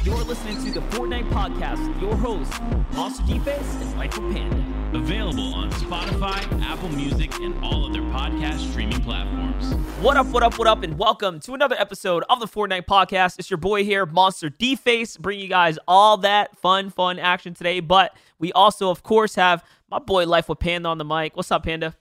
You're listening to the Fortnite Podcast with your hosts, MonsterDface and Life of Panda. Available on Spotify, Apple Music, and all other podcast streaming platforms. What up, what up, what up, and welcome to another episode of the Fortnite Podcast. It's your boy here, MonsterDface, bringing you guys all that fun, fun action today. But we also, of course, have my boy Life with Panda on the mic. What's up, Panda?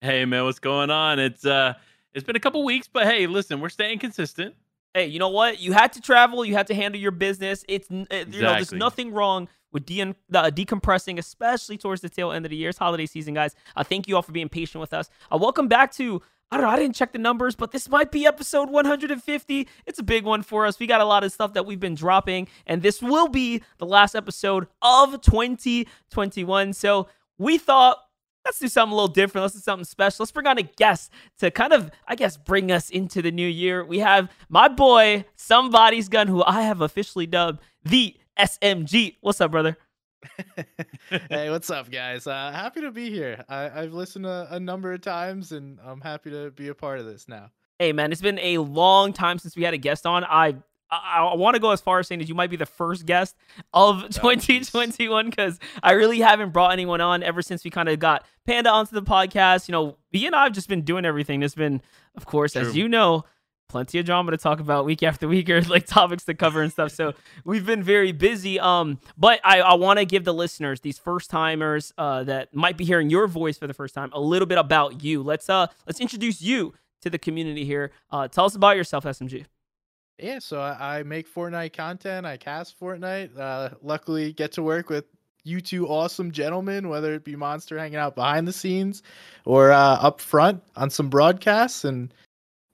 Hey man, what's going on? It's uh it's been a couple weeks, but hey, listen, we're staying consistent hey, you know what? You had to travel. You had to handle your business. It's exactly. you know, there's nothing wrong with de- uh, decompressing, especially towards the tail end of the year's holiday season, guys. Uh, thank you all for being patient with us. Uh, welcome back to. I don't know. I didn't check the numbers, but this might be episode 150. It's a big one for us. We got a lot of stuff that we've been dropping, and this will be the last episode of 2021. So we thought let's do something a little different. Let's do something special. Let's bring on a guest to kind of, I guess, bring us into the new year. We have my boy, Somebodysgun, who I have officially dubbed the SMG. What's up, brother? hey, what's up, guys? Uh, happy to be here. I, have listened a, a number of times, and I'm happy to be a part of this now. Hey, man, it's been a long time since we had a guest on. I I, I want to go as far as saying that you might be the first guest of 2021 because I really haven't brought anyone on ever since we kind of got Panda onto the podcast. You know, B and I have just been doing everything. There's been, of course, True. as you know, plenty of drama to talk about week after week or like topics to cover and stuff. So we've been very busy. Um, but I, I want to give the listeners, these first timers uh, that might be hearing your voice for the first time, a little bit about you. Let's uh let's introduce you to the community here. Uh, tell us about yourself, SMG. Yeah, so I, I make Fortnite content. I cast Fortnite. Uh, luckily, get to work with you two awesome gentlemen, whether it be Monster hanging out behind the scenes or uh, up front on some broadcasts and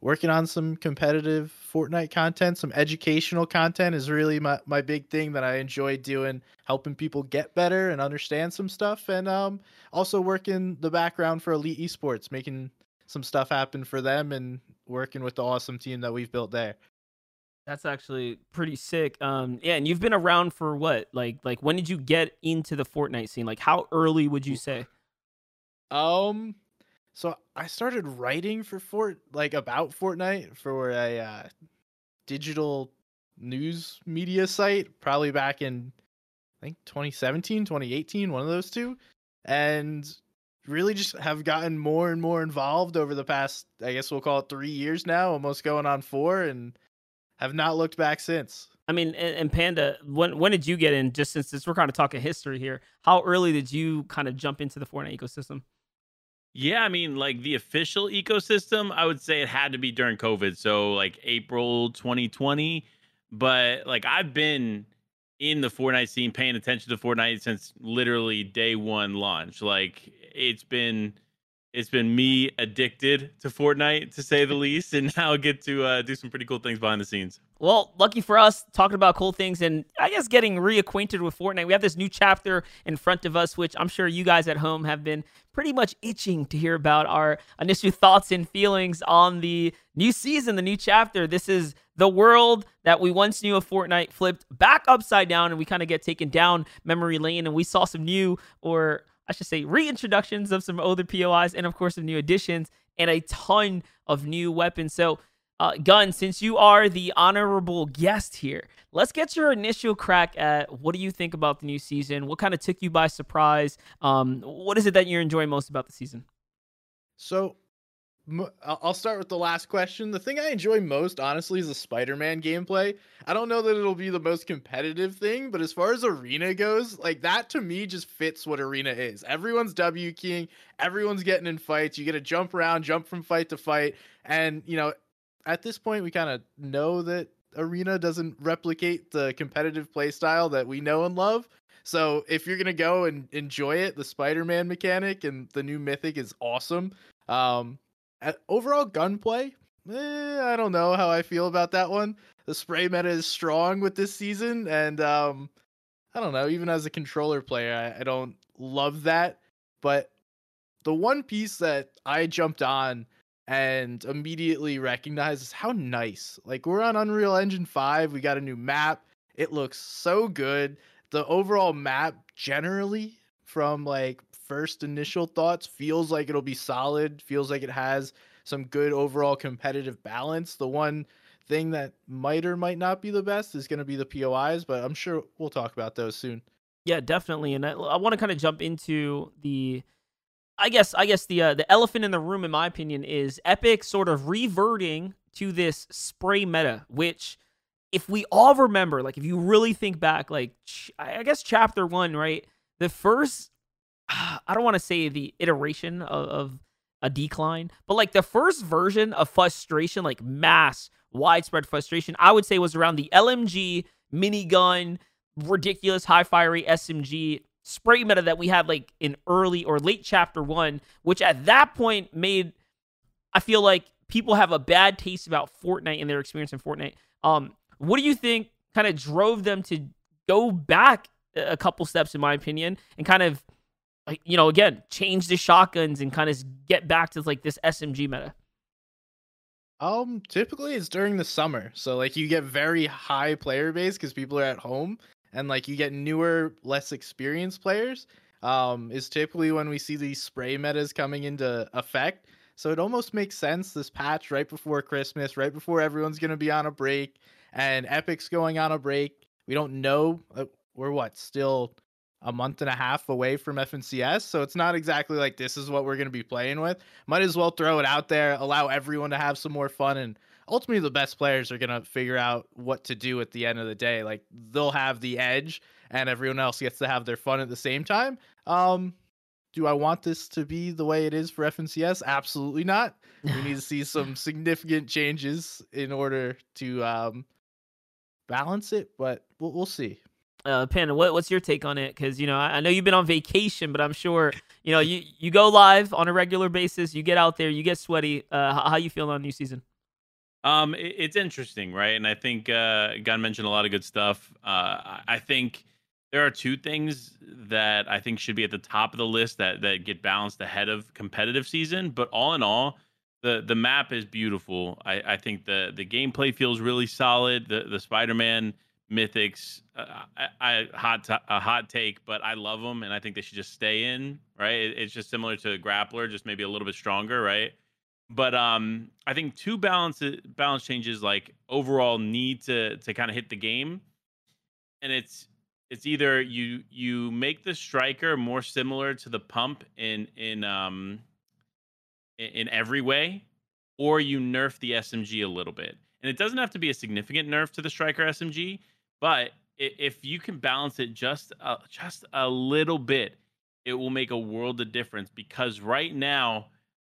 working on some competitive Fortnite content. Some educational content is really my, my big thing that I enjoy doing, helping people get better and understand some stuff. And um, also working the background for Elite Esports, making some stuff happen for them and working with the awesome team that we've built there. That's actually pretty sick. Um, yeah, and you've been around for what? Like, like when did you get into the Fortnite scene? Like, how early would you say? Um, so I started writing for Fort, like about Fortnite for a uh, digital news media site, probably back in I think 2017, 2018, one of those two, and really just have gotten more and more involved over the past, I guess we'll call it three years now, almost going on four, and have not looked back since. I mean, and, and, Panda, when when did you get in? Just since we're kind of talking history here, how early did you kind of jump into the Fortnite ecosystem? Yeah, I mean, like the official ecosystem, I would say it had to be during COVID, so like April 2020. But like I've been in the Fortnite scene, paying attention to Fortnite since literally day one launch. Like it's been it's been me addicted to Fortnite to say the least, and now get to uh, do some pretty cool things behind the scenes. Well, lucky for us, talking about cool things and I guess getting reacquainted with Fortnite. We have this new chapter in front of us, which I'm sure you guys at home have been pretty much itching to hear about our initial thoughts and feelings on the new season, the new chapter. This is the world that we once knew of Fortnite flipped back upside down, and we kind of get taken down memory lane, and we saw some new or I should say, reintroductions of some older POIs and, of course, some new additions and a ton of new weapons. So, uh, Gun, since you are the honorable guest here, let's get your initial crack at what do you think about the new season? What kind of took you by surprise? Um, what is it that you're enjoying most about the season? So, I'll start with the last question. The thing I enjoy most, honestly, is the Spider Man gameplay. I don't know that it'll be the most competitive thing, but as far as Arena goes, like that to me just fits what Arena is. Everyone's W keying, everyone's getting in fights. You get to jump around, jump from fight to fight. And, you know, at this point, we kind of know that Arena doesn't replicate the competitive playstyle that we know and love. So if you're gonna go and enjoy it, the Spider-Man mechanic and the new Mythic is awesome. Um, overall gunplay, eh, I don't know how I feel about that one. The spray meta is strong with this season, and um, I don't know. Even as a controller player, I, I don't love that. But the one piece that I jumped on and immediately recognized is how nice. Like we're on Unreal Engine 5, we got a new map. It looks so good. The overall map generally from like first initial thoughts feels like it'll be solid, feels like it has some good overall competitive balance. The one thing that might or might not be the best is going to be the POIs, but I'm sure we'll talk about those soon. Yeah, definitely. And I, I want to kind of jump into the I guess I guess the uh, the elephant in the room, in my opinion, is Epic sort of reverting to this spray meta, which if we all remember, like if you really think back, like ch- I guess chapter one, right? The first, I don't want to say the iteration of, of a decline, but like the first version of frustration, like mass widespread frustration, I would say was around the LMG minigun, ridiculous high fiery SMG spray meta that we had like in early or late chapter one, which at that point made I feel like people have a bad taste about Fortnite and their experience in Fortnite. Um, what do you think kind of drove them to go back a couple steps, in my opinion, and kind of you know again change the shotguns and kind of get back to like this SMG meta? Um, typically it's during the summer, so like you get very high player base because people are at home, and like you get newer, less experienced players. Um, is typically when we see these spray metas coming into effect. So it almost makes sense this patch right before Christmas, right before everyone's gonna be on a break, and Epic's going on a break. We don't know. Uh, we're what still a month and a half away from FNCS, so it's not exactly like this is what we're gonna be playing with. Might as well throw it out there, allow everyone to have some more fun, and ultimately the best players are gonna figure out what to do at the end of the day. Like they'll have the edge, and everyone else gets to have their fun at the same time. Um, do I want this to be the way it is for FNCS? Absolutely not. We need to see some significant changes in order to um, balance it, but we'll, we'll see. Uh, Panda, what, what's your take on it? Because you know, I, I, know you've been on vacation, but I'm sure you know you you go live on a regular basis. You get out there, you get sweaty. Uh, how, how you feeling on new season? Um, it, it's interesting, right? And I think uh, Gun mentioned a lot of good stuff. Uh, I think there are two things that I think should be at the top of the list that that get balanced ahead of competitive season. But all in all, the the map is beautiful. I, I think the the gameplay feels really solid. The the Spider Man mythics, uh, I, I hot t- a hot take, but I love them, and I think they should just stay in. Right? It, it's just similar to Grappler, just maybe a little bit stronger. Right? But um, I think two balance balance changes like overall need to to kind of hit the game, and it's it's either you you make the striker more similar to the pump in in um in, in every way, or you nerf the SMG a little bit. And it doesn't have to be a significant nerf to the striker SMG, but if you can balance it just a, just a little bit, it will make a world of difference. Because right now,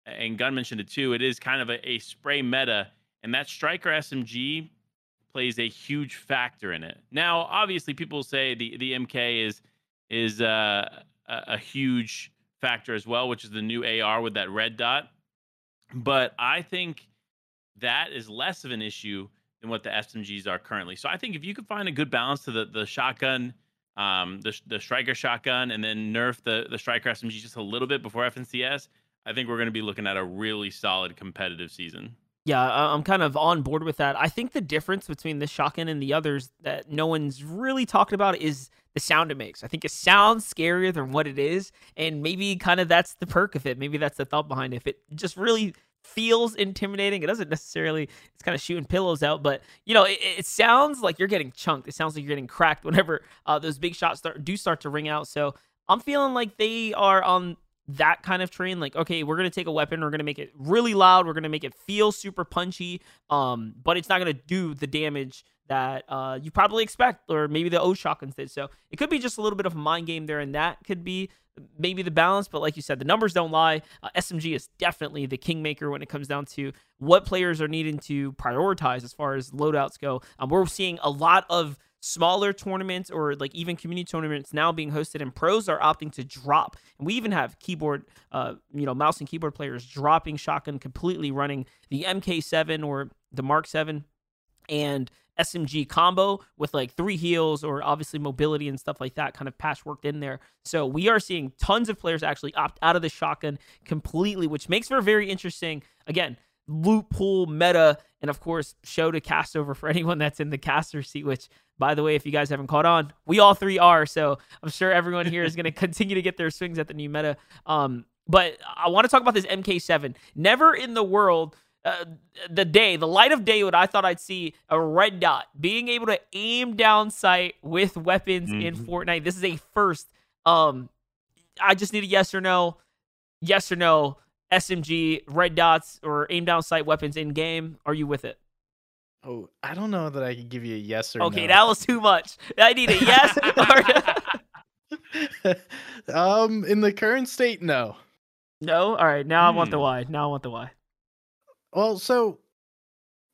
and Gun mentioned it too, it is kind of a, a spray meta, and that striker SMG plays a huge factor in it. Now, obviously, people say the the MK is is uh, a, a huge factor as well, which is the new AR with that red dot. But I think that is less of an issue than what the SMGs are currently. So I think if you could find a good balance to the the shotgun, um, the the striker shotgun, and then nerf the the striker SMG just a little bit before FNCS, I think we're going to be looking at a really solid competitive season. Yeah, I'm kind of on board with that. I think the difference between this shotgun and the others that no one's really talked about is the sound it makes. I think it sounds scarier than what it is, and maybe kind of that's the perk of it. Maybe that's the thought behind it. If it just really feels intimidating, it doesn't necessarily. It's kind of shooting pillows out, but you know, it, it sounds like you're getting chunked. It sounds like you're getting cracked whenever uh, those big shots start do start to ring out. So I'm feeling like they are on that kind of train like okay we're gonna take a weapon we're gonna make it really loud we're gonna make it feel super punchy um but it's not gonna do the damage that uh you probably expect or maybe the o shotguns did so it could be just a little bit of a mind game there and that could be maybe the balance but like you said the numbers don't lie. Uh, smg is definitely the kingmaker when it comes down to what players are needing to prioritize as far as loadouts go. Um, we're seeing a lot of smaller tournaments or like even community tournaments now being hosted and pros are opting to drop. And we even have keyboard uh you know mouse and keyboard players dropping shotgun completely running the mk7 or the mark 7 and smg combo with like three heals or obviously mobility and stuff like that kind of patchworked in there so we are seeing tons of players actually opt out of the shotgun completely which makes for a very interesting again loot pool meta and of course show to cast over for anyone that's in the caster seat which by the way, if you guys haven't caught on, we all three are. So I'm sure everyone here is going to continue to get their swings at the new meta. Um, but I want to talk about this MK7. Never in the world uh, the day, the light of day, what I thought I'd see a red dot being able to aim down sight with weapons mm-hmm. in Fortnite. This is a first. Um, I just need a yes or no, yes or no. SMG red dots or aim down sight weapons in game. Are you with it? Oh, I don't know that I can give you a yes or no. okay, no. that was too much. I need a yes. or... um, in the current state, no. No. All right. Now hmm. I want the hmm. why. Now I want the why. Well, so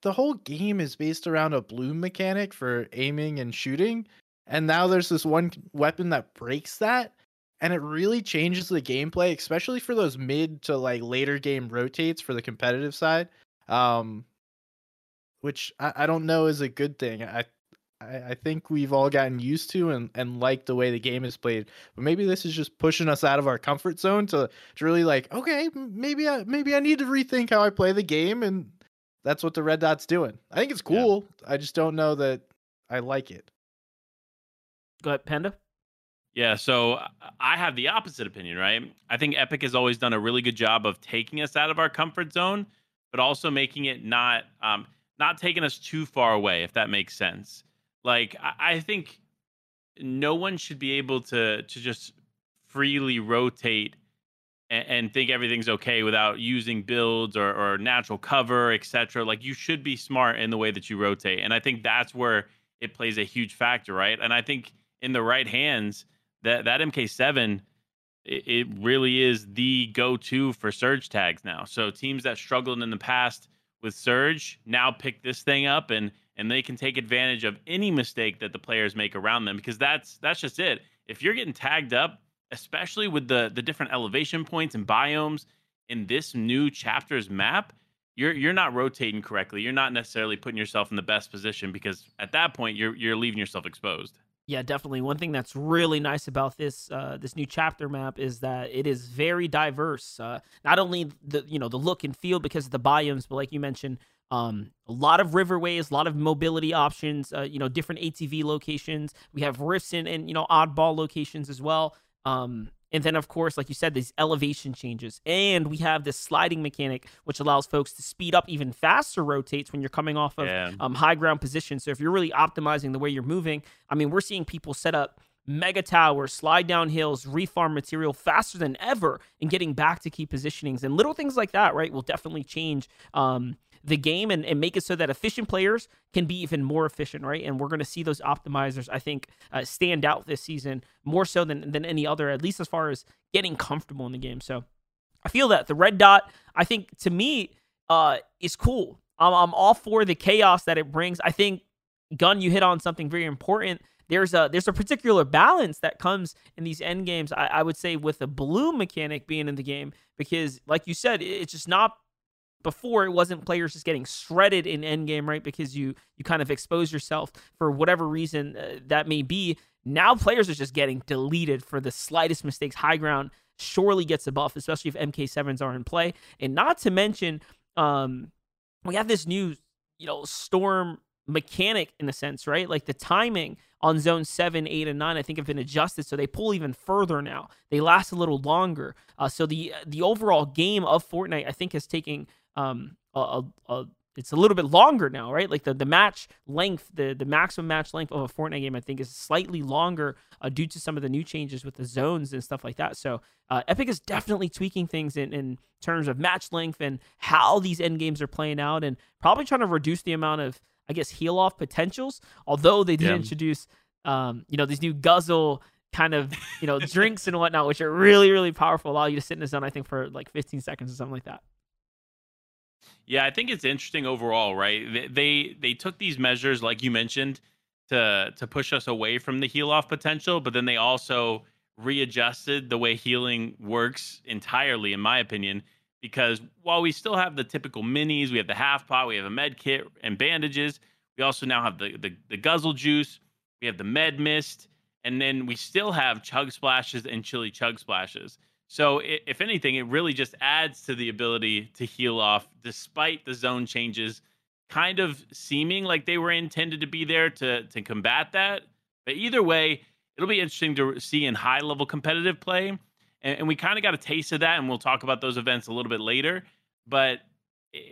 the whole game is based around a bloom mechanic for aiming and shooting, and now there's this one weapon that breaks that, and it really changes the gameplay, especially for those mid to like later game rotates for the competitive side. Um, which I, I don't know is a good thing. I, I, I think we've all gotten used to and, and like the way the game is played. But maybe this is just pushing us out of our comfort zone to, to really like, okay, maybe I maybe I need to rethink how I play the game, and that's what the red dot's doing. I think it's cool. Yeah. I just don't know that I like it. Go ahead, Panda. Yeah, so I have the opposite opinion, right? I think Epic has always done a really good job of taking us out of our comfort zone, but also making it not um, not taking us too far away, if that makes sense. Like I, I think no one should be able to to just freely rotate and, and think everything's okay without using builds or, or natural cover, etc. Like you should be smart in the way that you rotate, and I think that's where it plays a huge factor, right? And I think in the right hands, that that MK7 it, it really is the go-to for surge tags now. So teams that struggled in the past with Surge now pick this thing up and and they can take advantage of any mistake that the players make around them because that's that's just it. If you're getting tagged up, especially with the the different elevation points and biomes in this new chapter's map, you're you're not rotating correctly. You're not necessarily putting yourself in the best position because at that point you're you're leaving yourself exposed. Yeah, definitely. One thing that's really nice about this uh, this new chapter map is that it is very diverse. Uh, not only the you know the look and feel because of the biomes, but like you mentioned, um, a lot of riverways, a lot of mobility options. Uh, you know, different ATV locations. We have rifts and and you know oddball locations as well. Um, and then, of course, like you said, these elevation changes. And we have this sliding mechanic, which allows folks to speed up even faster rotates when you're coming off of yeah. um, high ground position. So if you're really optimizing the way you're moving, I mean, we're seeing people set up mega towers, slide down hills, refarm material faster than ever and getting back to key positionings. And little things like that, right, will definitely change um, the game and, and make it so that efficient players can be even more efficient, right? And we're going to see those optimizers, I think, uh, stand out this season more so than, than any other, at least as far as getting comfortable in the game. So I feel that the red dot, I think, to me, uh, is cool. I'm, I'm all for the chaos that it brings. I think, Gun, you hit on something very important there's a there's a particular balance that comes in these end games. I, I, would say with the bloom mechanic being in the game because, like you said, it's just not before it wasn't players just getting shredded in endgame, right? Because you you kind of expose yourself for whatever reason uh, that may be. Now players are just getting deleted for the slightest mistakes. High ground surely gets a buff, especially if MK7s are in play. And not to mention, um, we have this new, you know, storm mechanic in a sense, right? Like the timing on zone seven, eight, and nine, I think have been adjusted, so they pull even further now. They last a little longer. Uh, so the the overall game of Fortnite, I think, has taken um, a, a, a, it's a little bit longer now, right? Like the, the match length, the, the maximum match length of a Fortnite game, I think, is slightly longer uh, due to some of the new changes with the zones and stuff like that. So uh, Epic is definitely tweaking things in, in terms of match length and how these end games are playing out, and probably trying to reduce the amount of, I guess, heal off potentials. Although they did yeah. introduce, um, you know, these new guzzle kind of you know drinks and whatnot, which are really really powerful, allow you to sit in the zone, I think, for like 15 seconds or something like that. Yeah, I think it's interesting overall, right? They, they they took these measures, like you mentioned, to to push us away from the heal off potential, but then they also readjusted the way healing works entirely, in my opinion. Because while we still have the typical minis, we have the half pot, we have a med kit and bandages. We also now have the, the, the guzzle juice, we have the med mist, and then we still have chug splashes and chili chug splashes. So, if anything, it really just adds to the ability to heal off despite the zone changes kind of seeming like they were intended to be there to, to combat that. But either way, it'll be interesting to see in high level competitive play. And, and we kind of got a taste of that, and we'll talk about those events a little bit later. But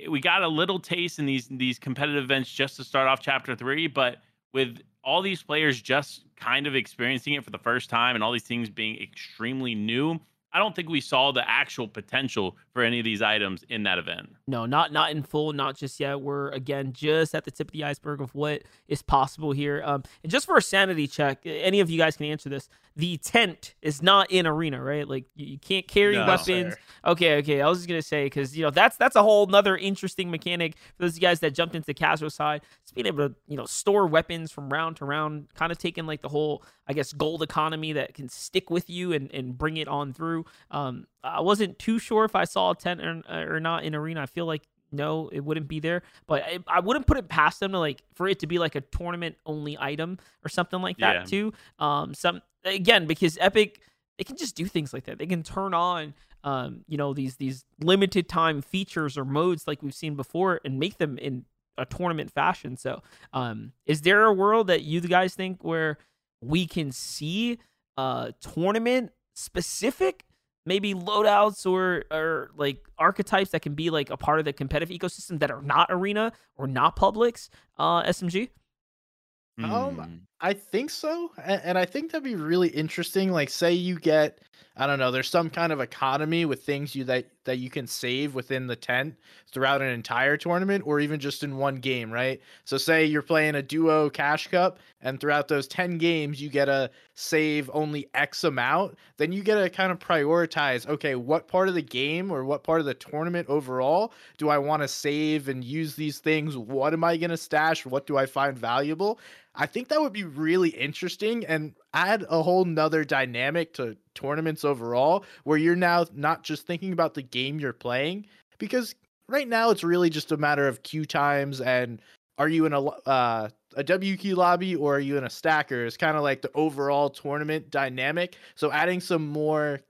we got a little taste in these these competitive events just to start off chapter three, but with all these players just kind of experiencing it for the first time and all these things being extremely new, I don't think we saw the actual potential for any of these items in that event. No, not not in full, not just yet. We're again just at the tip of the iceberg of what is possible here. Um, and just for a sanity check, any of you guys can answer this. The tent is not in arena, right? Like you, can't carry no, weapons. Sir. Okay, okay. I was just gonna say because you know that's that's a whole another interesting mechanic for those guys that jumped into casual side. It's being able to you know store weapons from round to round, kind of taking like the whole I guess gold economy that can stick with you and and bring it on through. Um, I wasn't too sure if I saw a tent or, or not in arena. I feel like no, it wouldn't be there. But I, I, wouldn't put it past them to like for it to be like a tournament only item or something like that yeah. too. Um, some again because Epic they can just do things like that. They can turn on um, you know, these these limited time features or modes like we've seen before and make them in a tournament fashion. So, um, is there a world that you guys think where we can see a tournament specific maybe loadouts or or like archetypes that can be like a part of the competitive ecosystem that are not arena or not Publix uh smg um hmm. I think so and, i think that'd be really interesting like say you get I don't know, there's some kind of economy with things you that that you can save within the tent throughout an entire tournament or even just in one game, right? So say you're playing a duo cash cup and throughout those 10 games you get to save only X amount, then you get to kind of prioritize, okay, what part of the game or what part of the tournament overall do I want to save and use these things? What am I going to stash? What do I find valuable? I think that would be really interesting and add a whole nother dynamic to tournaments overall, where you're now not just thinking about the game you're playing, because right now it's really just a matter of queue times and are you in a uh, a W key lobby or are you in a stacker? It's kind of like the overall tournament dynamic. So adding some more,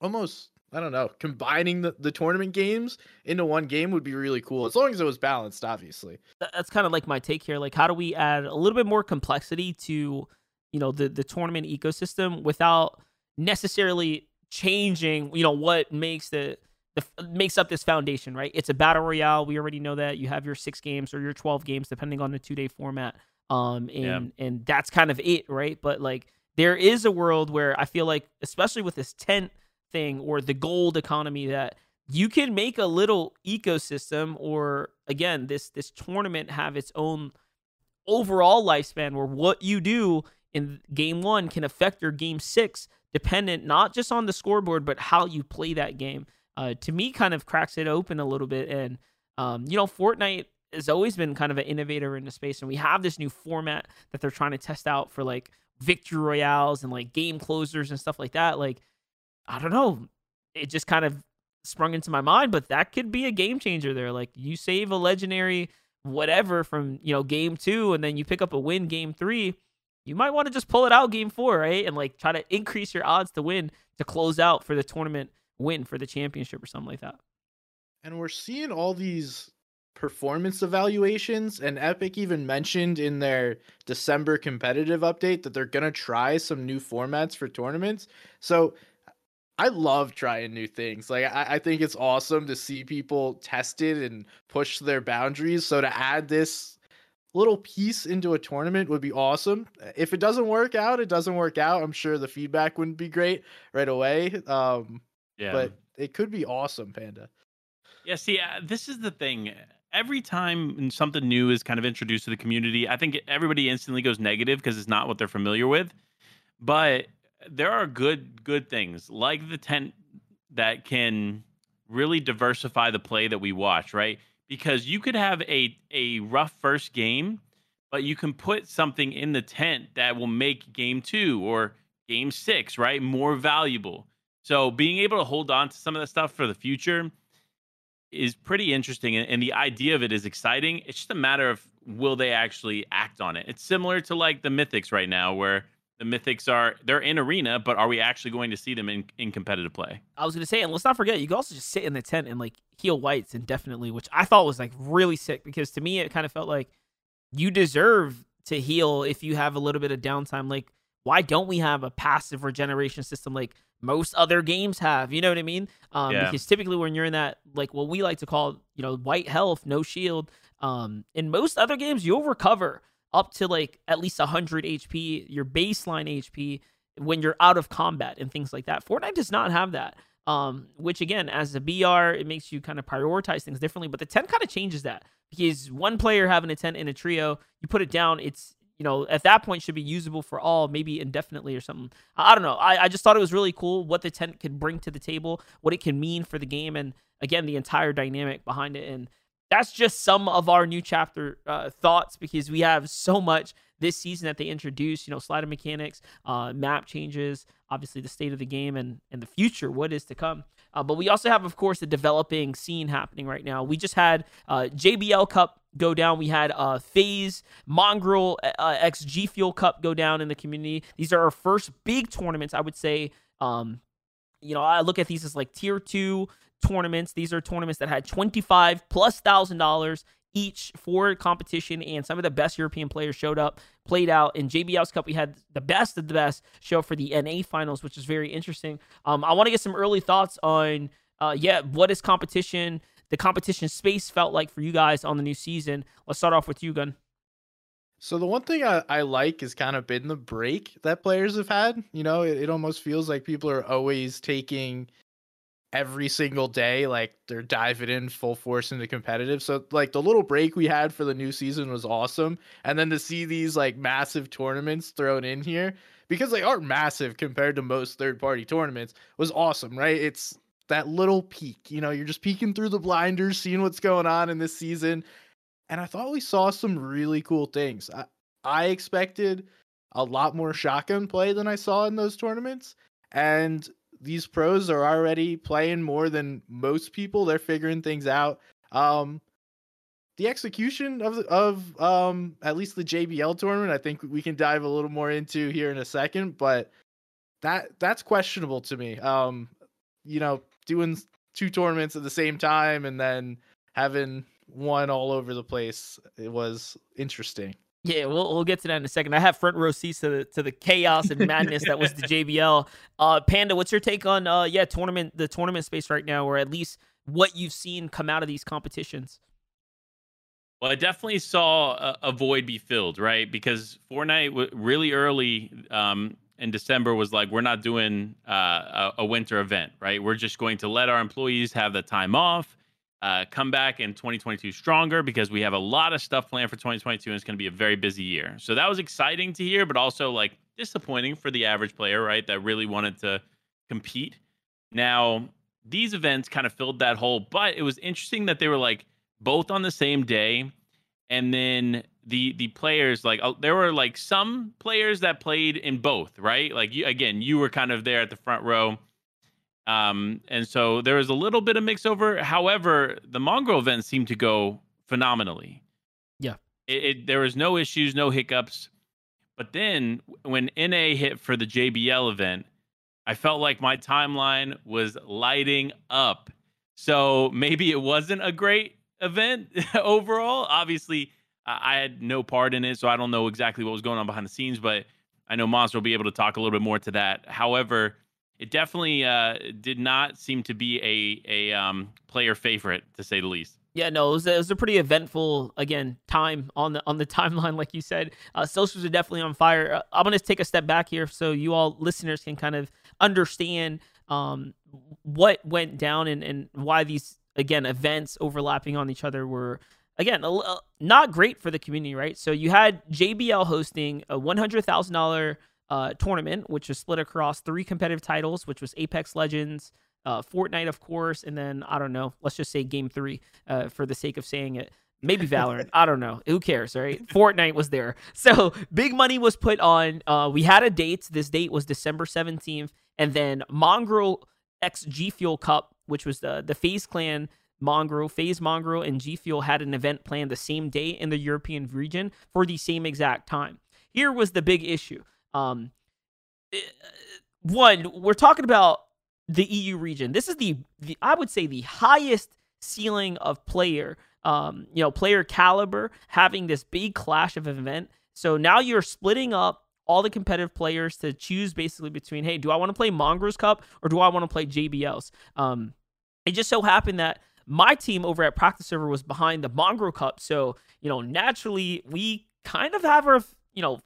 almost I don't know, combining the, the tournament games into one game would be really cool as long as it was balanced, obviously. That's kind of like my take here. Like, how do we add a little bit more complexity to, you know, the the tournament ecosystem without necessarily changing, you know, what makes the the makes up this foundation, right? It's a battle royale. We already know that you have your six games or your twelve games, depending on the two day format. Um, and yeah. and that's kind of it, right? But like, there is a world where I feel like, especially with this tent thing or the gold economy that you can make a little ecosystem or again this this tournament have its own overall lifespan where what you do in game 1 can affect your game 6 dependent not just on the scoreboard but how you play that game. Uh, to me kind of cracks it open a little bit. And um, you know Fortnite has always been kind of an innovator in the space and we have this new format that they're trying to test out for like victory royales and like game closers and stuff like that. Like I don't know. It just kind of sprung into my mind, but that could be a game changer there. Like you save a legendary whatever from, you know, game two and then you pick up a win game three, you might want to just pull it out game four, right? And like try to increase your odds to win to close out for the tournament win for the championship or something like that. And we're seeing all these performance evaluations and Epic even mentioned in their December competitive update that they're going to try some new formats for tournaments. So I love trying new things. Like I, I, think it's awesome to see people tested and push their boundaries. So to add this little piece into a tournament would be awesome. If it doesn't work out, it doesn't work out. I'm sure the feedback wouldn't be great right away. Um, yeah, but it could be awesome, Panda. Yeah. See, uh, this is the thing. Every time something new is kind of introduced to the community, I think everybody instantly goes negative because it's not what they're familiar with. But there are good good things like the tent that can really diversify the play that we watch, right? Because you could have a a rough first game, but you can put something in the tent that will make game 2 or game 6, right, more valuable. So being able to hold on to some of that stuff for the future is pretty interesting and, the idea of it is exciting. It's just a matter of will they actually act on it. It's similar to like the mythics right now where the mythics are they're in arena, but are we actually going to see them in, in competitive play? I was gonna say, and let's not forget, you can also just sit in the tent and like heal whites indefinitely, which I thought was like really sick because to me it kind of felt like you deserve to heal if you have a little bit of downtime. Like why don't we have a passive regeneration system like most other games have? You know what I mean? Um, Yeah. Because typically when you're in that, like what we like to call, you know, white health, no shield, um, in most other games, you'll recover up to like at least 100 HP, your baseline HP, when you're out of combat and things like that. Fortnite does not have that. Um, which again, as a BR, it makes you kind of prioritize things differently. But the 10 kind of changes that because one player having a 10 in a trio, you put it down, it's you know, at that point should be usable for all, maybe indefinitely or something. I, don't know. I, I just thought it was really cool what the tent could bring to the table, what it can mean for the game, and again, the entire dynamic behind it. And that's just some of our new chapter uh, thoughts because we have so much this season that they introduced. You know, slider mechanics, uh, map changes, obviously the state of the game and and the future, what is to come. Uh, but we also have, of course, the developing scene happening right now. We just had uh, JBL Cup go down. We had uh, FaZe Mongraal uh, X G Fuel Cup go down in the community. These are our first big tournaments, I would say. Um, you know, I look at these as like tier two tournaments. These are tournaments that had 25 plus thousand dollars each for competition, and some of the best European players showed up, played out. In JBL's Cup, we had the best of the best show for the NA finals, which is very interesting. Um, I want to get some early thoughts on, uh, yeah, what is competition? The competition space felt like for you guys on the new season. Let's start off with you, Gun. So the one thing I, I like is kind of been the break that players have had. You know, it, it almost feels like people are always taking every single day, like they're diving in full force into competitive. So like the little break we had for the new season was awesome. And then to see these like massive tournaments thrown in here, because they are massive compared to most third party tournaments, was awesome, right? It's that little peek, you know, you're just peeking through the blinders, seeing what's going on in this season and I thought we saw some really cool things. I, I expected a lot more shotgun play than I saw in those tournaments, and these pros are already playing more than most people. They're figuring things out. Um, the execution of of um at least the JBL tournament, I think we can dive a little more into here in a second, but that that's questionable to me. Um, you know, doing two tournaments at the same time and then having one all over the place. It was interesting. Yeah, we'll we'll get to that in a second. I have front row seats to the to the chaos and madness that was the JBL. Uh, Panda, what's your take on uh yeah tournament the tournament space right now, or at least what you've seen come out of these competitions? Well, I definitely saw a, a void be filled, right? Because Fortnite w- really early um, in December was like, we're not doing uh, a, a winter event, right? We're just going to let our employees have the time off uh, come back in 2022 stronger because we have a lot of stuff planned for 2022 and it's going to be a very busy year. So that was exciting to hear, but also like disappointing for the average player, right? That really wanted to compete. Now, these events kind of filled that hole, but it was interesting that they were like both on the same day. And then the the players like uh, there were like some players that played in both, right? Like you again, you were kind of there at the front row um, and so there was a little bit of mix over. However, the Mongraal event seemed to go phenomenally. Yeah. It, it, there was no issues, no hiccups. But then when NA hit for the JBL event, I felt like my timeline was lighting up. So maybe it wasn't a great event overall. Obviously, I had no part in it, so I don't know exactly what was going on behind the scenes, but I know Monster will be able to talk a little bit more to that. However, it definitely uh, did not seem to be a a um, player favorite to say the least. Yeah, no, it was, a, it was a pretty eventful again time on the on the timeline, like you said. Uh, socials are definitely on fire. Uh, I'm gonna take a step back here so you all listeners can kind of understand um, what went down and and why these again events overlapping on each other were again a, a, not great for the community, right? So you had JBL hosting a one hundred thousand dollar uh, tournament, which was split across three competitive titles, which was Apex Legends, uh, Fortnite, of course, and then I don't know, let's just say Game Three uh, for the sake of saying it. Maybe Valorant. I don't know. Who cares, right? Fortnite was there. So big money was put on. Uh, we had a date. This date was December 17th. And then Mongraal X G Fuel Cup, which was the, the FaZe Clan Mongraal, FaZe Mongraal, and G Fuel had an event planned the same day in the European region for the same exact time. Here was the big issue. Um, one, we're talking about the EU region. This is the, the I would say the highest ceiling of player, um, you know, player caliber having this big clash of event. So now you're splitting up all the competitive players to choose basically between, hey, do I want to play Mongraals Cup or do I want to play JBLs? Um, it just so happened that my team over at Practice Server was behind the Mongraal Cup, so you know naturally we kind of have our you know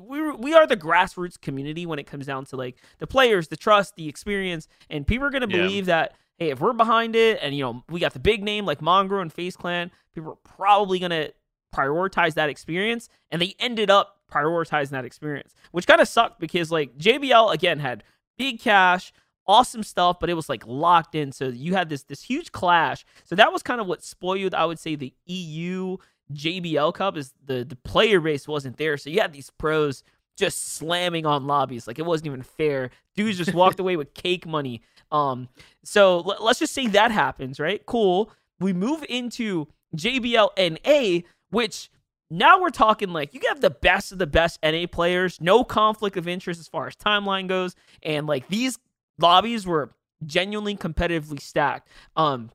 we we are the grassroots community when it comes down to like the players, the trust, the experience, and people are gonna yeah. believe that hey, if we're behind it, and you know we got the big name like Mongraal and FaZe Clan, people are probably gonna prioritize that experience, and they ended up prioritizing that experience, which kind of sucked because like JBL again had big cash, awesome stuff, but it was like locked in. So you had this this huge clash. So that was kind of what spoiled, I would say, the EU JBL Cup is the the player base wasn't there. So you had these pros just slamming on lobbies like it wasn't even fair. Dudes just walked away with cake money. Um, so l- let's just say that happens, right? Cool. We move into JBL NA, which now we're talking like you have the best of the best NA players, no conflict of interest as far as timeline goes, and like these lobbies were genuinely competitively stacked. Um,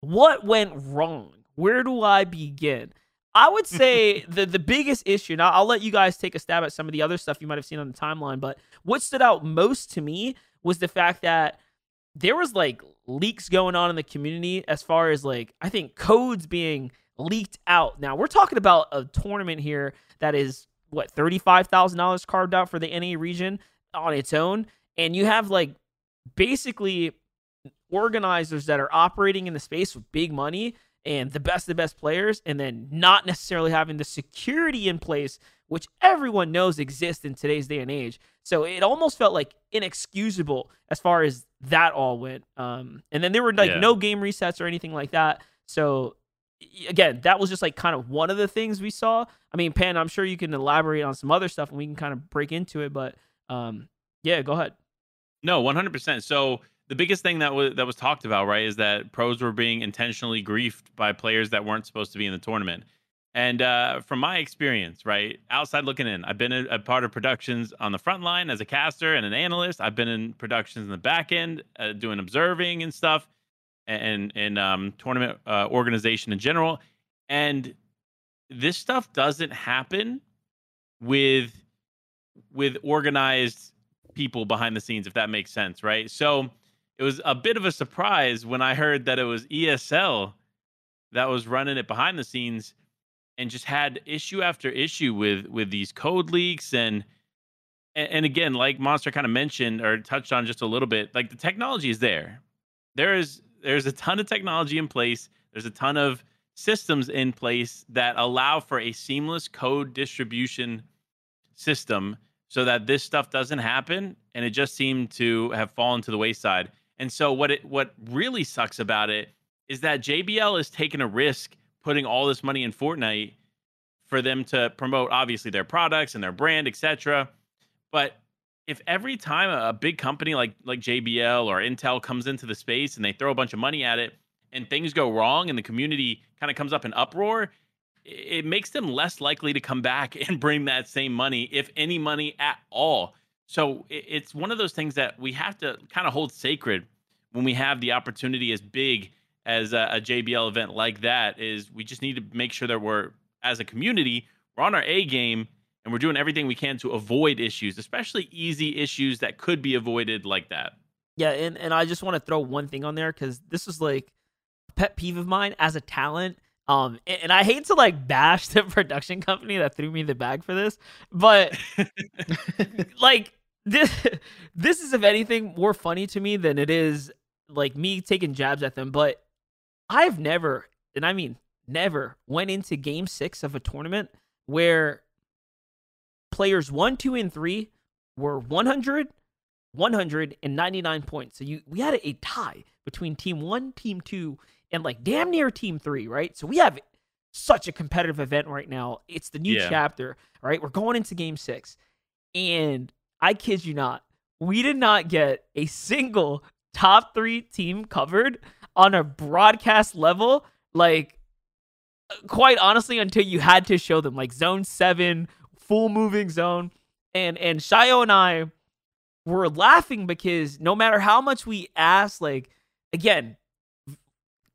what went wrong? Where do I begin? I would say the the biggest issue. Now I'll let you guys take a stab at some of the other stuff you might have seen on the timeline, but what stood out most to me was the fact that there was like leaks going on in the community as far as like I think codes being leaked out. Now we're talking about a tournament here that is what thirty five thousand dollars carved out for the NA region on its own, and you have like basically organizers that are operating in the space with big money and the best of the best players, and then not necessarily having the security in place, which everyone knows exists in today's day and age. So it almost felt like inexcusable as far as that all went. Um, and then there were like yeah. no game resets or anything like that. So again, that was just like kind of one of the things we saw. I mean, Pan, I'm sure you can elaborate on some other stuff and we can kind of break into it, but um, yeah, go ahead. No, 100%. So the biggest thing that was that was talked about, right, is that pros were being intentionally griefed by players that weren't supposed to be in the tournament. And uh, from my experience, right, outside looking in, I've been a, a, part of productions on the front line as a caster and an analyst. I've been in productions in the back end, uh, doing observing and stuff, and and um, tournament uh, organization in general. And this stuff doesn't happen with with organized people behind the scenes, if that makes sense, right? So it was a bit of a surprise when I heard that it was ESL that was running it behind the scenes and just had issue after issue with with these code leaks and and, again like monster kind of mentioned or touched on just a little bit like the technology is there. There is there's a ton of technology in place. There's a ton of systems in place that allow for a seamless code distribution system so that this stuff doesn't happen and it just seemed to have fallen to the wayside and so what it what really sucks about it is that JBL is taking a risk putting all this money in Fortnite for them to promote obviously their products and their brand, etc. But if every time a big company like like JBL or Intel comes into the space and they throw a bunch of money at it and things go wrong and the community kind of comes up in uproar, it makes them less likely to come back and bring that same money, if any money at all. So it's one of those things that we have to kind of hold sacred when we have the opportunity as big as a, a, JBL event like that. Is we just need to make sure that we're as a community we're on our A game and we're doing everything we can to avoid issues, especially easy issues that could be avoided like that. Yeah, and and I just want to throw one thing on there because this is like a pet peeve of mine as a talent. Um, and, and I hate to like bash the production company that threw me the bag for this, but like this this is if anything more funny to me than it is like me taking jabs at them but i've never and i mean never went into game six of a tournament where players one two and three were 100 199 points. So you we had a tie between team one team two and like damn near team three right? So we have such a competitive event right now. It's the new yeah. chapter right? We're going into game six and I kid you not, we did not get a single top three team covered on a broadcast level. Like, quite honestly, until you had to show them, like zone seven, full moving zone. And and Shayo and I were laughing because no matter how much we asked, like again,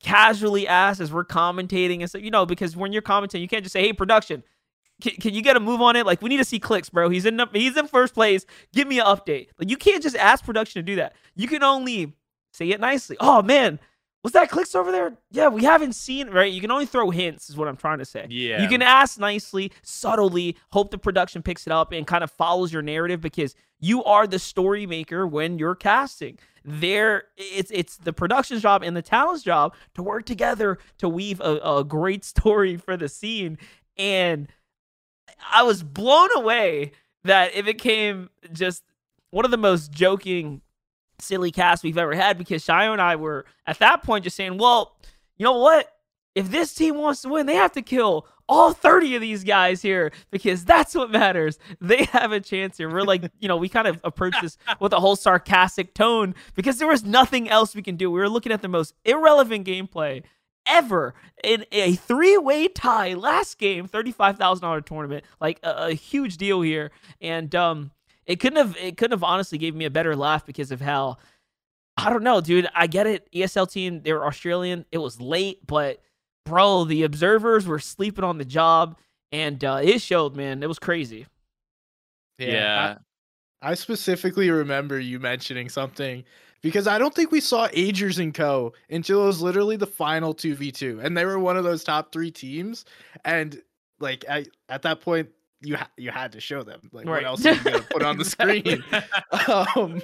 casually asked as we're commentating and so you know, because when you're commentating, you can't just say, hey, production, Can, can you get a move on it? Like we need to see Clix, bro. He's in he's in first place. Give me an update. Like you can't just ask production to do that. You can only say it nicely. Oh man, was that Clix over there? Yeah, we haven't seen right. You can only throw hints, is what I'm trying to say. Yeah. You can ask nicely, subtly, hope the production picks it up and kind of follows your narrative because you are the story maker when you're casting. There, it's it's the production's job and the talent's job to work together to weave a, a great story for the scene. And I was blown away that it became just one of the most joking silly casts we've ever had because Shio and I were at that point just saying, well, you know what? If this team wants to win, they have to kill all 30 of these guys here because that's what matters. They have a chance here. We're like, you know, we kind of approached this with a whole sarcastic tone because there was nothing else we can do. We were looking at the most irrelevant gameplay ever in a three-way tie last game, $35,000 tournament, like a, a huge deal here. And um it couldn't have it couldn't have honestly gave me a better laugh because of how I don't know, dude. I get it. ESL team, they were Australian. It was late, but bro, the observers were sleeping on the job, and uh, it showed. Man, it was crazy. Yeah. yeah. I, I, specifically remember you mentioning something because I don't think we saw Agers and Co. until it was literally the final two v two, and they were one of those top three teams. And like I, at that point, you ha- you had to show them. Like right. what else are you gonna put on the screen? um,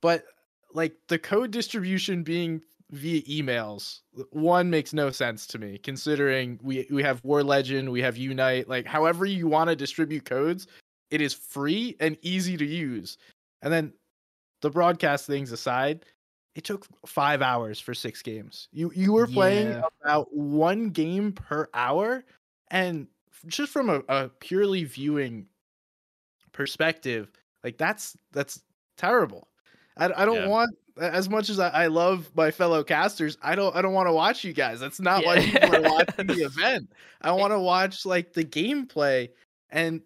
but like the code distribution being via emails, one makes no sense to me considering we we have War Legend, we have Yunite. Like however you want to distribute codes, it is free and easy to use. And then the broadcast things aside, it took five hours for six games. You you were playing yeah. about one game per hour, and just from a, a purely viewing perspective, like that's that's terrible. I, I don't yeah. want as much as I, I, love my fellow casters. I don't I don't want to watch you guys. That's not yeah. why people are watching the event. I want to watch like the gameplay, and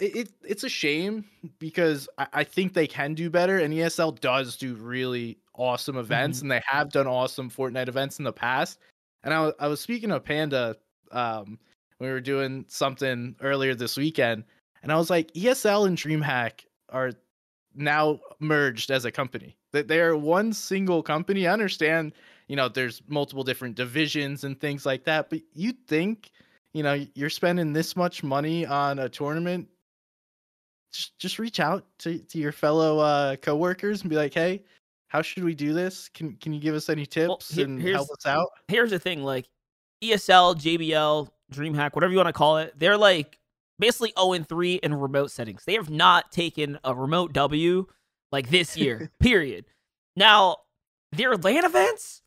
it, it it's a shame because I, I, think they can do better, and ESL does do really awesome events, mm-hmm. and they have done awesome Fortnite events in the past. And I, I was speaking of Panda um, we were doing something earlier this weekend, and I was like, ESL and DreamHack are now merged as a company. That they are one single company. I understand, you know, there's multiple different divisions and things like that, but you think, you know, you're spending this much money on a tournament, just just reach out to, to your fellow uh coworkers and be like, hey, how should we do this? Can can you give us any tips well, and help us out? Here's the thing, like ESL, JBL, DreamHack, whatever you want to call it, they're like basically 0 3 in remote settings. They have not taken a remote W like this year, period. Now, their LAN events,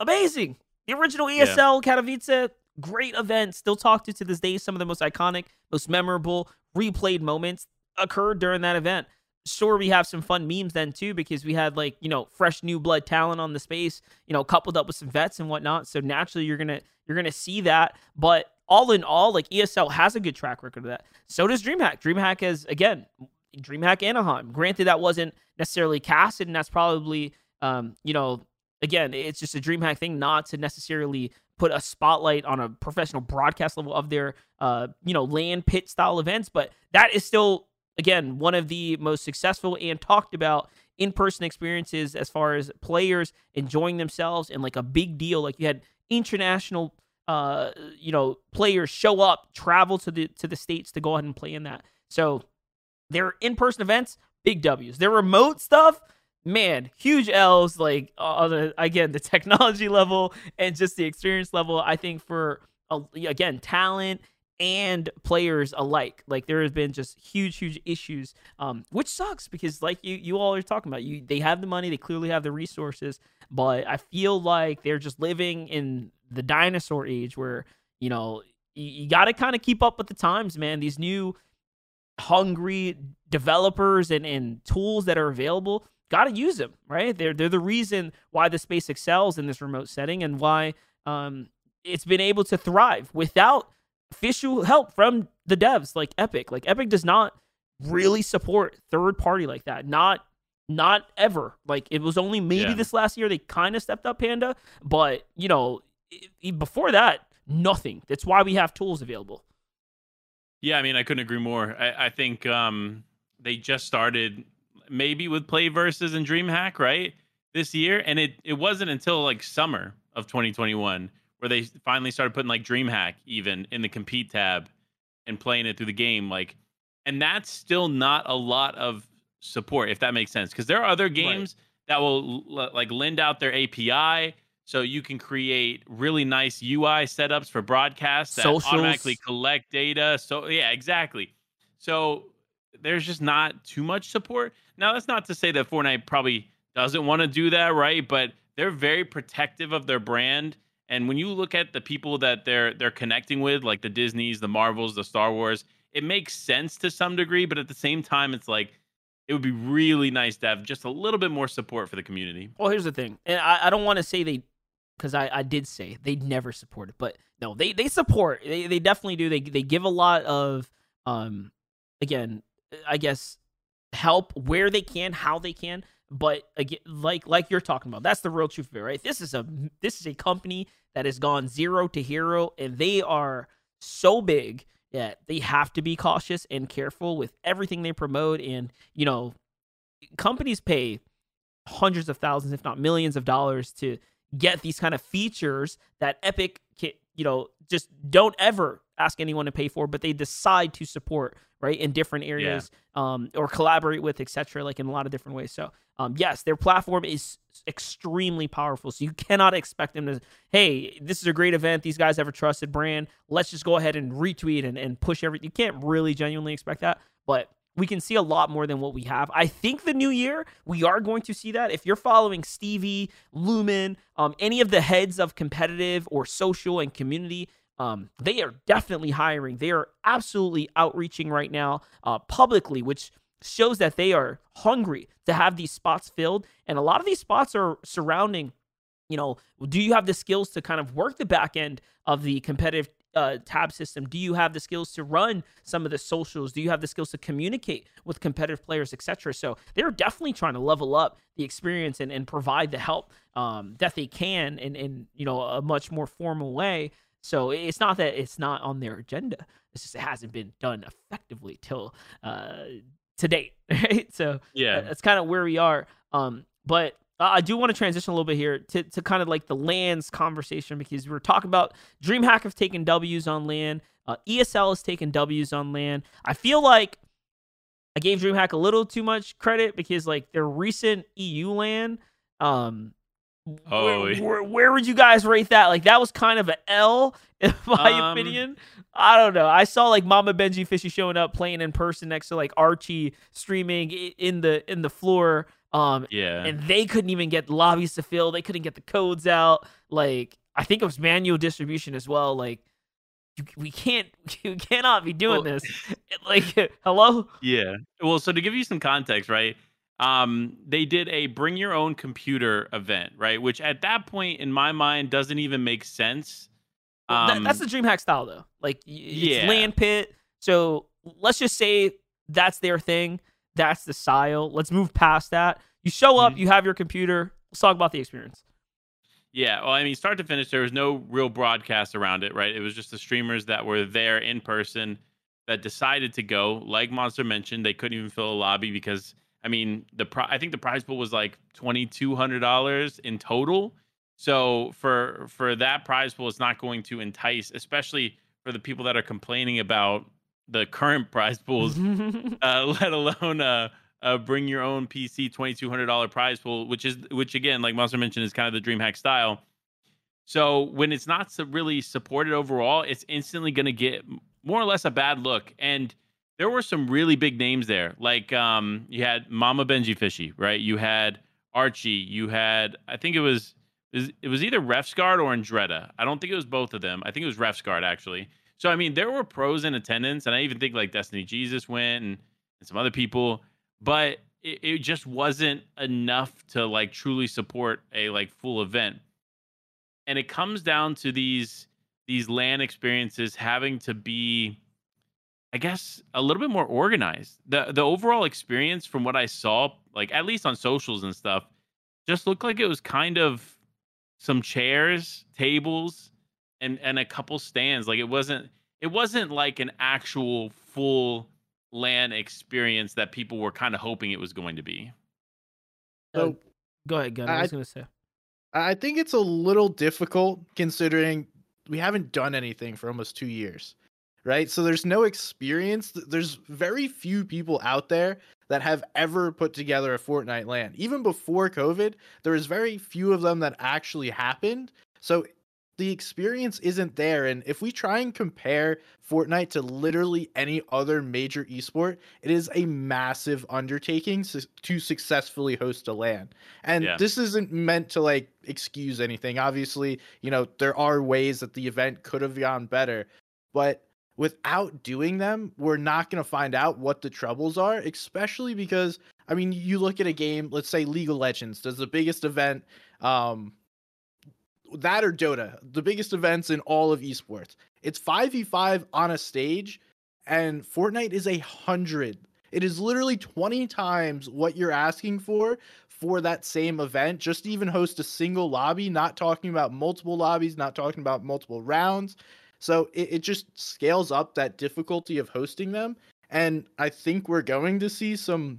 amazing. The original ESL yeah. Katowice, great event. Still talked to to this day. Some of the most iconic, most memorable, replayed moments occurred during that event. Sure, we have some fun memes then too because we had like you know fresh new blood talent on the space, you know, coupled up with some vets and whatnot. So naturally, you're gonna you're gonna see that. But all in all, like ESL has a good track record of that. So does DreamHack. DreamHack has again, DreamHack Anaheim. Granted, that wasn't necessarily casted, and that's probably um, you know, again, it's just a DreamHack thing not to necessarily put a spotlight on a professional broadcast level of their uh, you know, LAN pit style events, but that is still again one of the most successful and talked about in-person experiences as far as players enjoying themselves and like a big deal like you had international uh, you know, players show up, travel to the to the states to go ahead and play in that. So their in-person events, big W's. Their remote stuff, man, huge L's. Like uh, the, again, the technology level and just the experience level. I think for uh, again talent and players alike. Like there has been just huge, huge issues, um, which sucks because like you you all are talking about, you they have the money, they clearly have the resources, but I feel like they're just living in the dinosaur age where you know you, you got to kind of keep up with the times, man. These new hungry developers and, and tools that are available got to use them right they're, they're the reason why the space excels in this remote setting and why um, it's been able to thrive without official help from the devs like epic like epic does not really support third party like that not not ever like it was only maybe yeah. this last year they kind of stepped up panda but you know before that, nothing. That's why we have tools available. Yeah, I mean, I couldn't agree more. I, I think um, they just started maybe with Play Versus and DreamHack, right? This year. And it, it wasn't until like summer of 2021 where they finally started putting like DreamHack even in the compete tab and playing it through the game. Like, and that's still not a lot of support, if that makes sense. Because there are other games right. that will like lend out their API so you can create really nice UI setups for broadcasts that Socials. automatically collect data. So yeah, exactly. So there's just not too much support. Now that's not to say that Fortnite probably doesn't want to do that, right? But they're very protective of their brand. And when you look at the people that they're they're connecting with, like the Disneys, the Marvels, the Star Wars, it makes sense to some degree, but at the same time, it's like it would be really nice to have just a little bit more support for the community. Well, here's the thing, and I, I don't want to say they because I, I did say they never support it, but no, they they support. They they definitely do. They they give a lot of um again, I guess help where they can, how they can. But again, like like you're talking about, that's the real truth of it, right? This is a this is a company that has gone zero to hero, and they are so big that they have to be cautious and careful with everything they promote. And you know, companies pay hundreds of thousands, if not millions of dollars to get these kind of features that Epic, you know, just don't ever ask anyone to pay for, but they decide to support right in different areas yeah. um, or collaborate with, etc. Like in a lot of different ways. So um, yes, their platform is extremely powerful. So you cannot expect them to, hey, this is a great event. These guys have a trusted brand. Let's just go ahead and retweet and, and push everything. You can't really genuinely expect that, but we can see a lot more than what we have. I think the new year, we are going to see that. If you're following Stevie, Lumen, um, any of the heads of competitive or social and community, um, they are definitely hiring. They are absolutely outreaching right now uh, publicly, which shows that they are hungry to have these spots filled. And a lot of these spots are surrounding, you know, do you have the skills to kind of work the back end of the competitive uh, tab system? Do you have the skills to run some of the socials? Do you have the skills to communicate with competitive players, etc.? So they're definitely trying to level up the experience and, and provide the help um, that they can in, in you know a much more formal way. So it's not that it's not on their agenda. It's just it hasn't been done effectively till uh, to date, right? So yeah, that's kind of where we are. Um, but I do want to transition a little bit here to, to kind of like the LANs conversation because we're talking about DreamHack have taken W's on LAN. Uh, ESL has taken W's on LAN. I feel like I gave DreamHack a little too much credit because like their recent EU LAN, um, oh, where, where, where, would you guys rate that? Like that was kind of an L in my um, opinion. I don't know. I saw like Mama Benjyfishy showing up playing in person next to like Archie streaming in the in the floor. Um, yeah. And they couldn't even get lobbies to fill. They couldn't get the codes out. Like, I think it was manual distribution as well. Like, you, we can't, you cannot be doing well, this. like, hello? Yeah. Well, so to give you some context, right? Um, they did a bring your own computer event, right? Which at that point, in my mind, doesn't even make sense. Um, that, that's the DreamHack style, though. Like, yeah. LAN pit. So let's just say that's their thing. That's the style. Let's move past that. You show up, mm-hmm. you have your computer. Let's talk about the experience. Yeah, well, I mean, start to finish, there was no real broadcast around it, right? It was just the streamers that were there in person that decided to go. Like Monster mentioned, they couldn't even fill a lobby because, I mean, the pri- I think the prize pool was like twenty two hundred dollars in total. So for for that prize pool, it's not going to entice, especially for the people that are complaining about the current prize pools, uh, let alone uh, uh, bring your own PC twenty two hundred dollar prize pool, which is which again, like Monster mentioned, is kind of the DreamHack style. So when it's not so really supported overall, it's instantly going to get more or less a bad look. And there were some really big names there, like um, you had Mama Benjyfishy, right? You had Archie, you had I think it was it was either Refsgaard or Andretta. I don't think it was both of them. I think it was Refsgaard actually. So I mean, there were pros in attendance, and I even think like Destiny Jesus went and, and some other people, but it, it just wasn't enough to like truly support a like full event. And it comes down to these these LAN experiences having to be I guess a little bit more organized. The the overall experience from what I saw, like at least on socials and stuff, just looked like it was kind of some chairs, tables, and and a couple stands. Like it wasn't it wasn't like an actual full LAN experience that people were kind of hoping it was going to be. Uh, So go ahead, Gun. I I- was gonna say. I think it's a little difficult considering we haven't done anything for almost two years, right? So there's no experience. There's very few people out there that have ever put together a Fortnite LAN. Even before COVID, there was very few of them that actually happened. So the experience isn't there. And if we try and compare Fortnite to literally any other major esport, it is a massive undertaking to successfully host a LAN. And Yeah. this isn't meant to like excuse anything. Obviously, you know, there are ways that the event could have gone better, but without doing them, we're not going to find out what the troubles are, especially because I mean, you look at a game, let's say League of Legends does the biggest event um that or Dota, the biggest events in all of esports. It's 5v5 on a stage and Fortnite is a 100. It is literally 20 times what you're asking for for that same event, just even host a single lobby, not talking about multiple lobbies, not talking about multiple rounds. So it, it just scales up that difficulty of hosting them. And I think we're going to see some,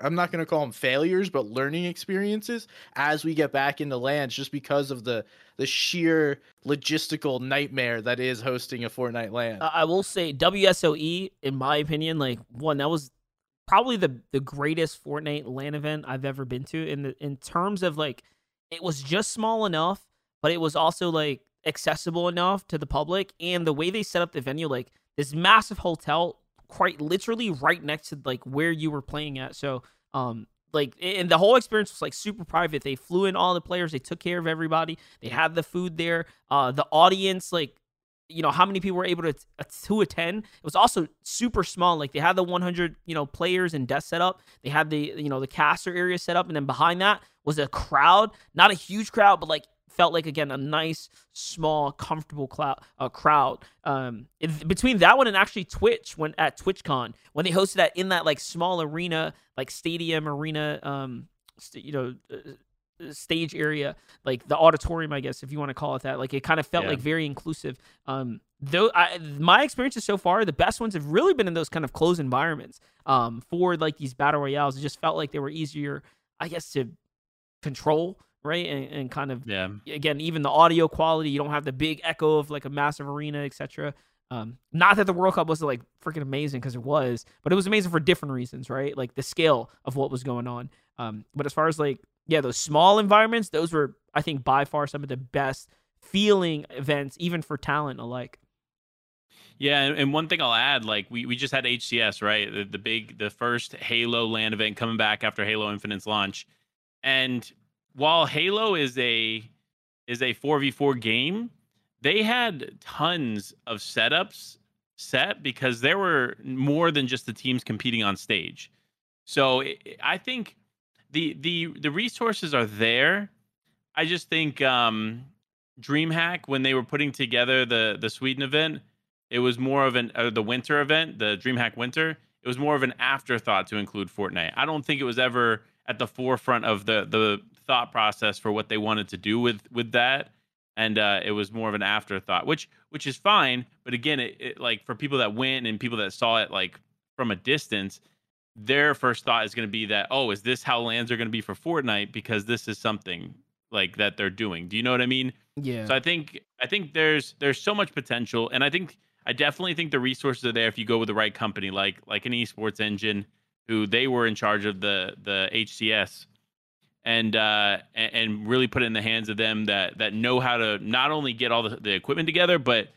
I'm not going to call them failures, but learning experiences as we get back into LANs just because of the the sheer logistical nightmare that is hosting a Fortnite LAN. I will say WSOE, in my opinion, like one that was probably the the greatest Fortnite LAN event I've ever been to. In the in terms of like, it was just small enough, but it was also like accessible enough to the public, and the way they set up the venue, like this massive hotel, quite literally right next to like where you were playing at. So, um, like and the whole experience was like super private. They flew in all the players. They took care of everybody. They had the food there. Uh the audience like you know how many people were able to to attend? It was also super small. Like they had the 100 you know players and desk set up. They had the you know the caster area set up. And then behind that was a crowd. Not a huge crowd but like felt like again a nice small comfortable cloud, uh, crowd. Um it, between that one and actually twitch when at twitchcon when they hosted that in that like small arena like stadium arena um st- you know uh, stage area like the auditorium i guess if you want to call it that like it kind of felt Yeah. like very inclusive. Um though I, my experiences so far the best ones have really been in those kind of closed environments. Um for like these battle royales it just felt like they were easier i guess to control right? And, and kind of Yeah. again even the audio quality you don't have the big echo of like a massive arena etc um not that the world cup wasn't like freaking amazing because it was but it was amazing for different reasons right? Like the scale of what was going on. Um but as far as like yeah those small environments those were i think by far some of the best feeling events even for talent alike. Yeah, and, and one thing I'll add, like we, we just had HCS, right? The, the big, the first Halo LAN event coming back after Halo Infinite's launch, and while Halo is a is a four v four game, they had tons of setups set because there were more than just the teams competing on stage. So i I think the the the resources are there. I just think um, DreamHack when they were putting together the the Sweden event, it was more of an uh, the winter event, the DreamHack Winter. It was more of an afterthought to include Fortnite. I don't think it was ever at the forefront of the the thought process for what they wanted to do with with that, and uh, it was more of an afterthought, which which is fine. But again, it, it like for people that went and people that saw it like from a distance, their first thought is going to be that oh, is this how LANs are going to be for Fortnite because this is something like that they're doing. Do you know what I mean? yeah So I think I think there's there's so much potential, and I think I definitely think the resources are there if you go with the right company, like like an esports engine, who they were in charge of the the HCS, and uh, and, really put it in the hands of them that that know how to not only get all the, the equipment together, but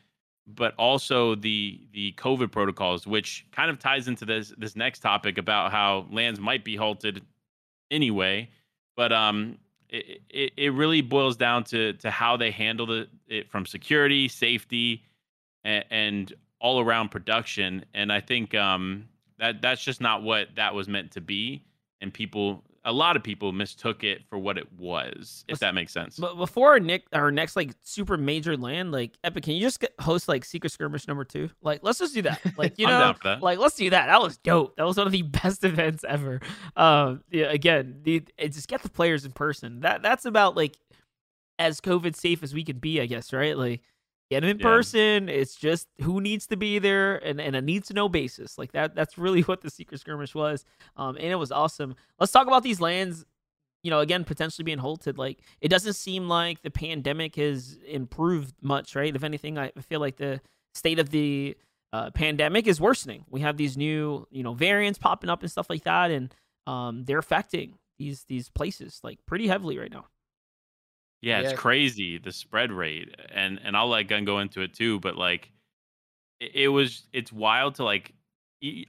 but also the the COVID protocols, which kind of ties into this this next topic about how LANs might be halted anyway. But um, it, it, it really boils down to to how they handle the, it from security, safety, and, and all around production. And I think um, that that's just not what that was meant to be. And people, a lot of people mistook it for what it was. If that makes sense. But before our, Nick, our next like super major LAN, like Epic, can you just host like Secret Skirmish number two? Like, let's just do that. Like, you know, down for that. like let's do that. That was dope. That was one of the best events ever. Um, yeah, again, the, it just get the players in person. That that's about like as COVID safe as we could be, I guess, right? Like, get them in Yeah. person. It's just who needs to be there and, and a needs to know basis. Like that that's really what the secret skirmish was. Um and it was awesome. Let's talk about these LANs, you know, again, potentially being halted. Like it doesn't seem like the pandemic has improved much, right? If anything, I feel like the state of the uh, pandemic is worsening. We have these new, you know, variants popping up and stuff like that, and um, they're affecting these these places like pretty heavily right now. Yeah, it's crazy the spread rate, and and I'll let Gun go into it too. But like, it, it was it's wild to like.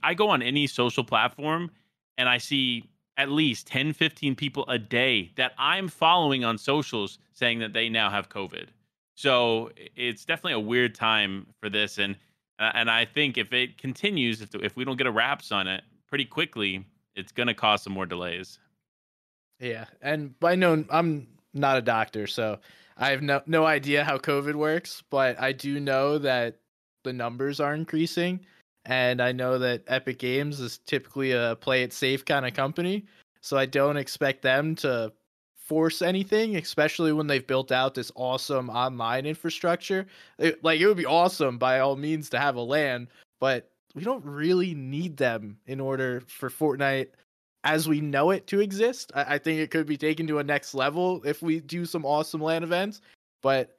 I go on any social platform, and I see at least 10, 15 people a day that I'm following on socials saying that they now have COVID. So it's definitely a weird time for this, and uh, and I think if it continues, if if we don't get a wraps on it pretty quickly, it's gonna cause some more delays. Yeah, and by no, I'm not a doctor, so I have no no idea how COVID works, but I do know that the numbers are increasing, and I know that Epic Games is typically a play it safe kind of company, so I don't expect them to force anything, especially when they've built out this awesome online infrastructure. It- like it would be awesome by all means to have a LAN, but we don't really need them in order for Fortnite as we know it to exist. I, I think it could be taken to a next level if we do some awesome LAN events, but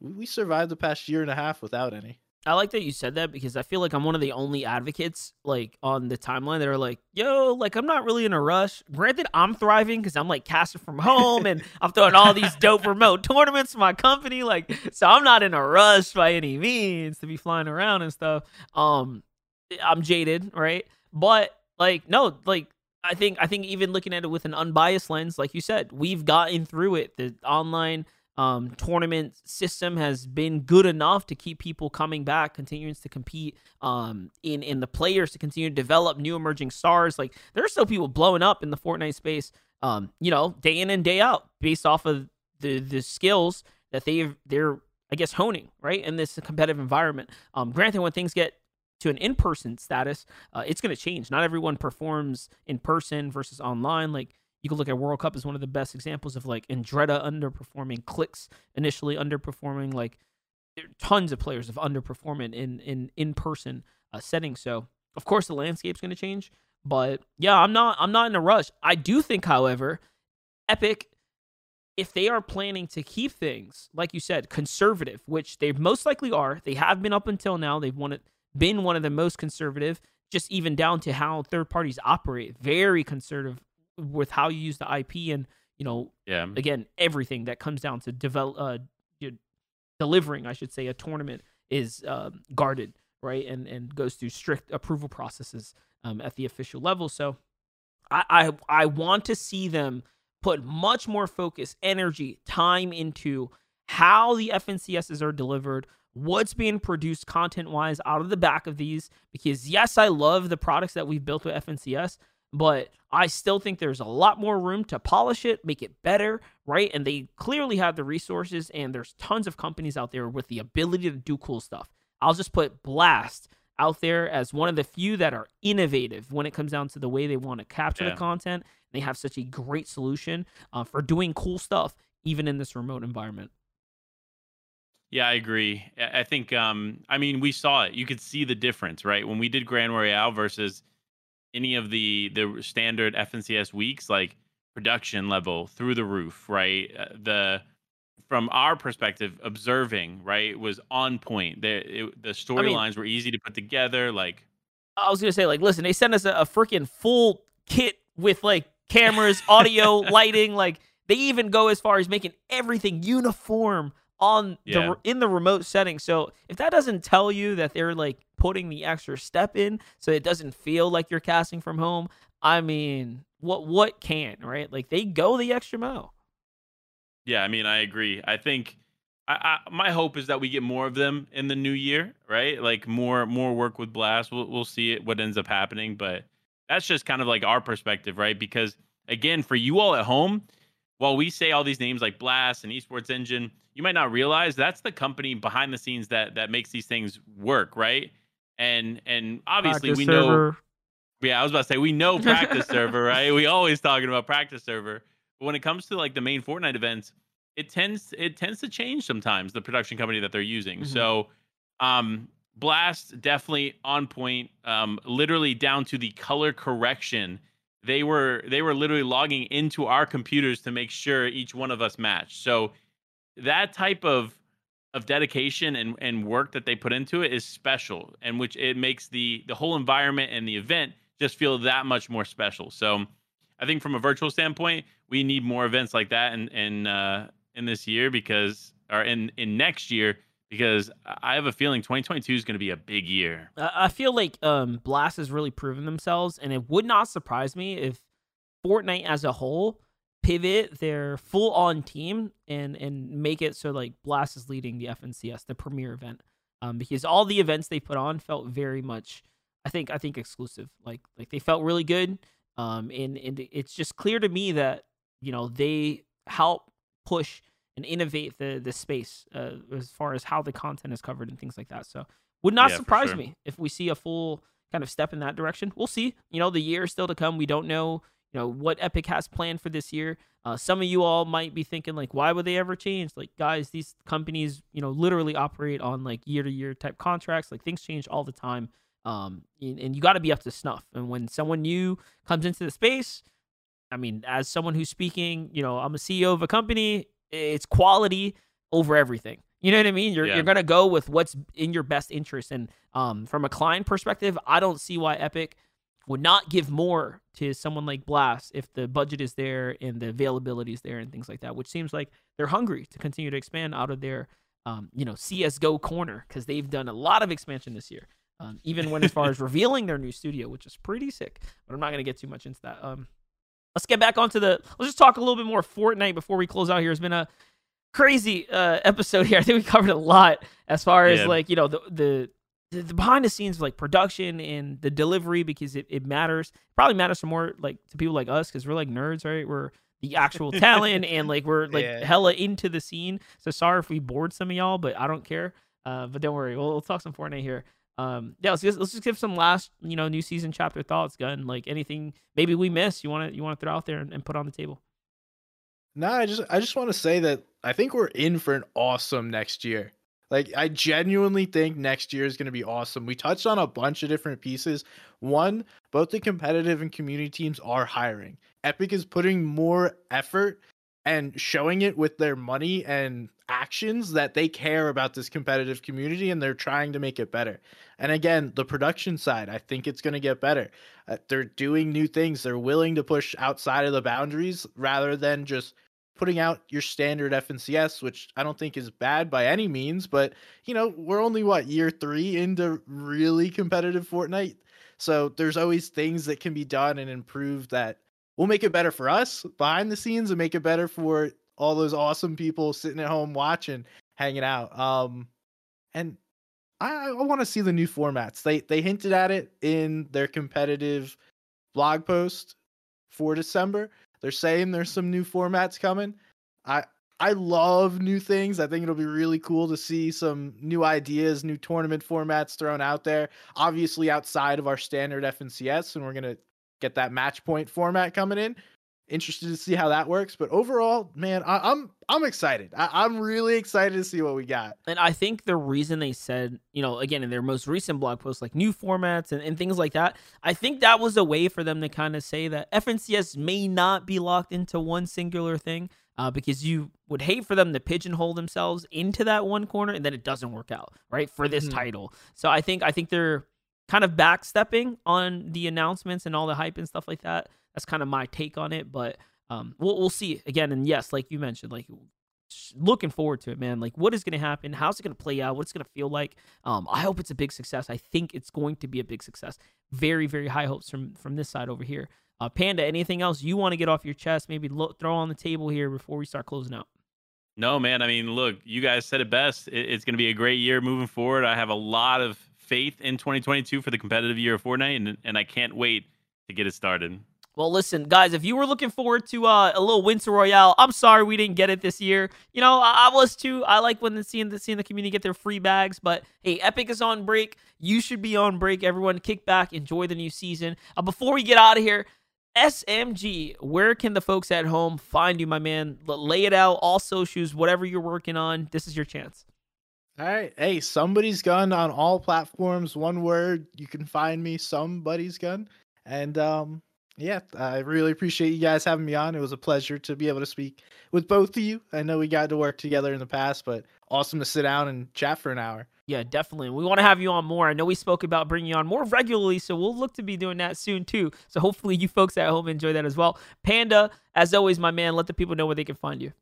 we- we survived the past year and a half without any. I like that you said that because I feel like I'm one of the only advocates like on the timeline that are like, yo, like I'm not really in a rush. Granted, I'm thriving because I'm like casting from home and I'm throwing all these dope remote tournaments for my company. Like, so I'm not in a rush by any means to be flying around and stuff. Um, I'm jaded, right? But like, no, like I think I think even looking at it with an unbiased lens, like you said, we've gotten through it. The online um, tournament system has been good enough to keep people coming back, continuing to compete um, in in the players to continue to develop new emerging stars. Like there are still people blowing up in the Fortnite space, um, you know, day in and day out, based off of the the skills that they they're I guess honing right in this competitive environment. Um, granted, when things get to an in-person status, uh, it's going to change. Not everyone performs in person versus online. Like you can look at World Cup as one of the best examples of like Andretta underperforming, Clix initially underperforming. Like tons of players of underperforming in in in person uh, settings. So of course the landscape's going to change. But yeah, I'm not I'm not in a rush. I do think, however, Epic, if they are planning to keep things like you said conservative, which they most likely are, they have been up until now. They've won it, been one of the most conservative. Just even down to how third parties operate, very conservative with how you use the IP and you know Yeah. again everything that comes down to develop uh, you- delivering i should say a tournament is um, guarded right and and goes through strict approval processes um, at the official level so I, I i want to see them put much more focus energy time into how the fncss are delivered what's being produced content wise out of the back of these because yes i love the products that we've built with fncs but I still think there's a lot more room to polish it, make it better, right? And they clearly have the resources, and there's tons of companies out there with the ability to do cool stuff. I'll just put Blast out there as one of the few that are innovative when it comes down to the way they want to capture Yeah. the content. They have such a great solution uh, for doing cool stuff, even in this remote environment. Yeah, I agree. I I think, um, I mean, we saw it. You could see the difference, right? When we did Grand Royale versus any of the the standard FNCS weeks, like production level through the roof, right? Uh, the from our perspective, observing, right, was on point. The it, the storylines were easy to put together. Like, I was gonna say, like, listen, they sent us a, a freaking full kit with like cameras, audio, lighting. Like, they even go as far as making everything uniform on the Yeah. re- in the remote setting. So if that doesn't tell you that they're like putting the extra step in, so it doesn't feel like you're casting from home, I mean, what what can right? Like they go the extra mile. Yeah, I mean, I agree. I think I, I, my hope is that we get more of them in the new year, right? Like more more work with Blast. We'll we'll see it what ends up happening, but that's just kind of like our perspective, right? Because again, for you all at home, while we say all these names like Blast and Esports Engine, you might not realize that's the company behind the scenes that that makes these things work, right? And and obviously we know yeah, I was about to say we know practice server, right? We always talking about practice server. But when it comes to like the main Fortnite events, it tends it tends to change sometimes the production company that they're using. Mhm. So, um, Blast definitely on point. Um, literally down to the color correction. They were they were literally logging into our computers to make sure each one of us matched. So that type of of dedication and, and work that they put into it is special and which it makes the the whole environment and the event just feel that much more special so i think from a virtual standpoint we need more events like that in in uh in this year because or in in next year because i have a feeling 2022 is going to be a big year I feel like um, Blast has really proven themselves, and it would not surprise me if Fortnite as a whole pivot their full on team and and make it so like Blast is leading the FNCS, the premier event. Um, because all the events they put on felt very much, I think, I think exclusive. Like like they felt really good. Um, and and it's just clear to me that you know they help push and innovate the the space uh, as far as how the content is covered and things like that. So would not Yeah, surprise sure. me if we see a full kind of step in that direction. We'll see. You know, the year is still to come. We don't know, you know, what Epic has planned for this year. Uh, some of you all might be thinking like, why would they ever change? Like, guys, these companies, you know, literally operate on like year to year type contracts. Like things change all the time. Um, and, and you got to be up to snuff. And when someone new comes into the space, I mean, as someone who's speaking, you know, I'm a CEO of a company. It's quality over everything. You know what I mean? You're Yeah. you're gonna go with what's in your best interest. And um, from a client perspective, I don't see why Epic would not give more to someone like Blast if the budget is there and the availability is there and things like that. Which seems like they're hungry to continue to expand out of their, um, you know, CS:GO corner because they've done a lot of expansion this year. Um, even when as far as revealing their new studio, which is pretty sick. But I'm not gonna get too much into that. Um, let's get back onto the. Let's just talk a little bit more Fortnite before we close out. Here, it's been a crazy uh, episode here. I think we covered a lot as far as Yeah. like you know the the. The, the behind the scenes like production and the delivery because it, it matters probably matters to more like to people like us because we're like nerds right we're the actual talent and like we're like Yeah. hella into the scene so sorry if we bored some of y'all but i don't care uh but don't worry we'll, we'll talk some fortnite here um yeah let's just, let's just give some last you know new season chapter thoughts gun like anything maybe we miss you want to you want to throw out there and, and put on the table No, I just I just want to say that I think we're in for an awesome next year. Like I genuinely think next year is going to be awesome. We touched on a bunch of different pieces. One, both the competitive and community teams are hiring. Epic is putting more effort and showing it with their money and actions that they care about this competitive community and they're trying to make it better. And again, the production side, I think it's going to get better. Uh, they're doing new things. They're willing to push outside of the boundaries rather than just putting out your standard FNCS, which I don't think is bad by any means. But you know, we're only what year three into really competitive Fortnite, so there's always things that can be done and improved that will make it better for us behind the scenes and make it better for all those awesome people sitting at home watching, hanging out. Um, and I, I want to see the new formats. They they hinted at it in their competitive blog post for December. They're saying there's some new formats coming. I I love new things. I think it'll be really cool to see some new ideas, new tournament formats thrown out there. Obviously outside of our standard FNCS, and we're gonna get that match point format coming in. Interested to see how that works. But overall, man, I, I'm I'm excited. I, I'm really excited to see what we got. And I think the reason they said, you know, again, in their most recent blog post, like new formats and, and things like that, I think that was a way for them to kind of say that FNCS may not be locked into one singular thing uh, because you would hate for them to pigeonhole themselves into that one corner and then it doesn't work out, right, for this Mhm. title. So I think I think they're kind of backstepping on the announcements and all the hype and stuff like that. That's kind of my take on it, but um, we'll we'll see again. And yes, like you mentioned, like looking forward to it, man. Like, what is going to happen? How's it going to play out? What's going to feel like? Um, I hope it's a big success. I think it's going to be a big success. Very, very high hopes from from this side over here. Uh, Panda, anything else you want to get off your chest? Maybe throw on the table here before we start closing out. No, man. I mean, look, you guys said it best. It- It's going to be a great year moving forward. I have a lot of faith in 2022 for the competitive year of Fortnite, and, and I can't wait to get it started. Well, listen, guys, if you were looking forward to uh, a little Winter Royale, I'm sorry we didn't get it this year. You know, I, I was too. I like when the seeing the seeing the community get their free bags, but hey, Epic is on break. You should be on break. Everyone, kick back, enjoy the new season. Uh, before we get out of here, SMG, where can the folks at home find you, my man? Lay it out, all socials, whatever you're working on. This is your chance. All right. Hey, Somebodysgun on all platforms. One word. You can find me, Somebodysgun. And um, yeah, I really appreciate you guys having me on. It was a pleasure to be able to speak with both of you. I know we got to work together in the past, but awesome to sit down and chat for an hour. Yeah, definitely. We want to have you on more. I know we spoke about bringing you on more regularly, so we'll look to be doing that soon too. So hopefully you folks at home enjoy that as well. Panda, as always, my man, let the people know where they can find you.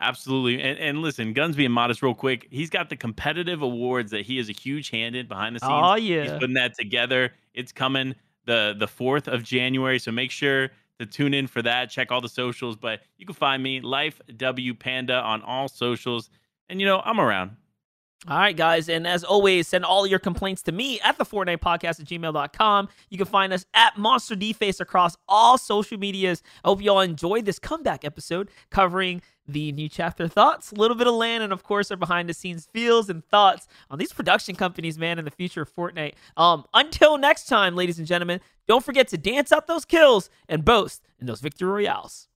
Absolutely. And, and listen, Guns being modest, real quick, he's got the competitive awards that he is a huge hand in behind the scenes. Oh, yeah. He's putting that together. It's coming the the 4th of January. So make sure to tune in for that. Check all the socials. But you can find me, Life W Panda, on all socials. And you know, I'm around. All right, guys. And as always, send all your complaints to me at the Fortnite podcast at gmail.com. You can find us at MonsterDface across all social medias. I hope you all enjoyed this comeback episode covering the new chapter thoughts, a little bit of LAN, and of course, our behind the scenes feels and thoughts on these production companies, man, and the future of Fortnite. Um, until next time, ladies and gentlemen, don't forget to dance out those kills and boast in those victory royales.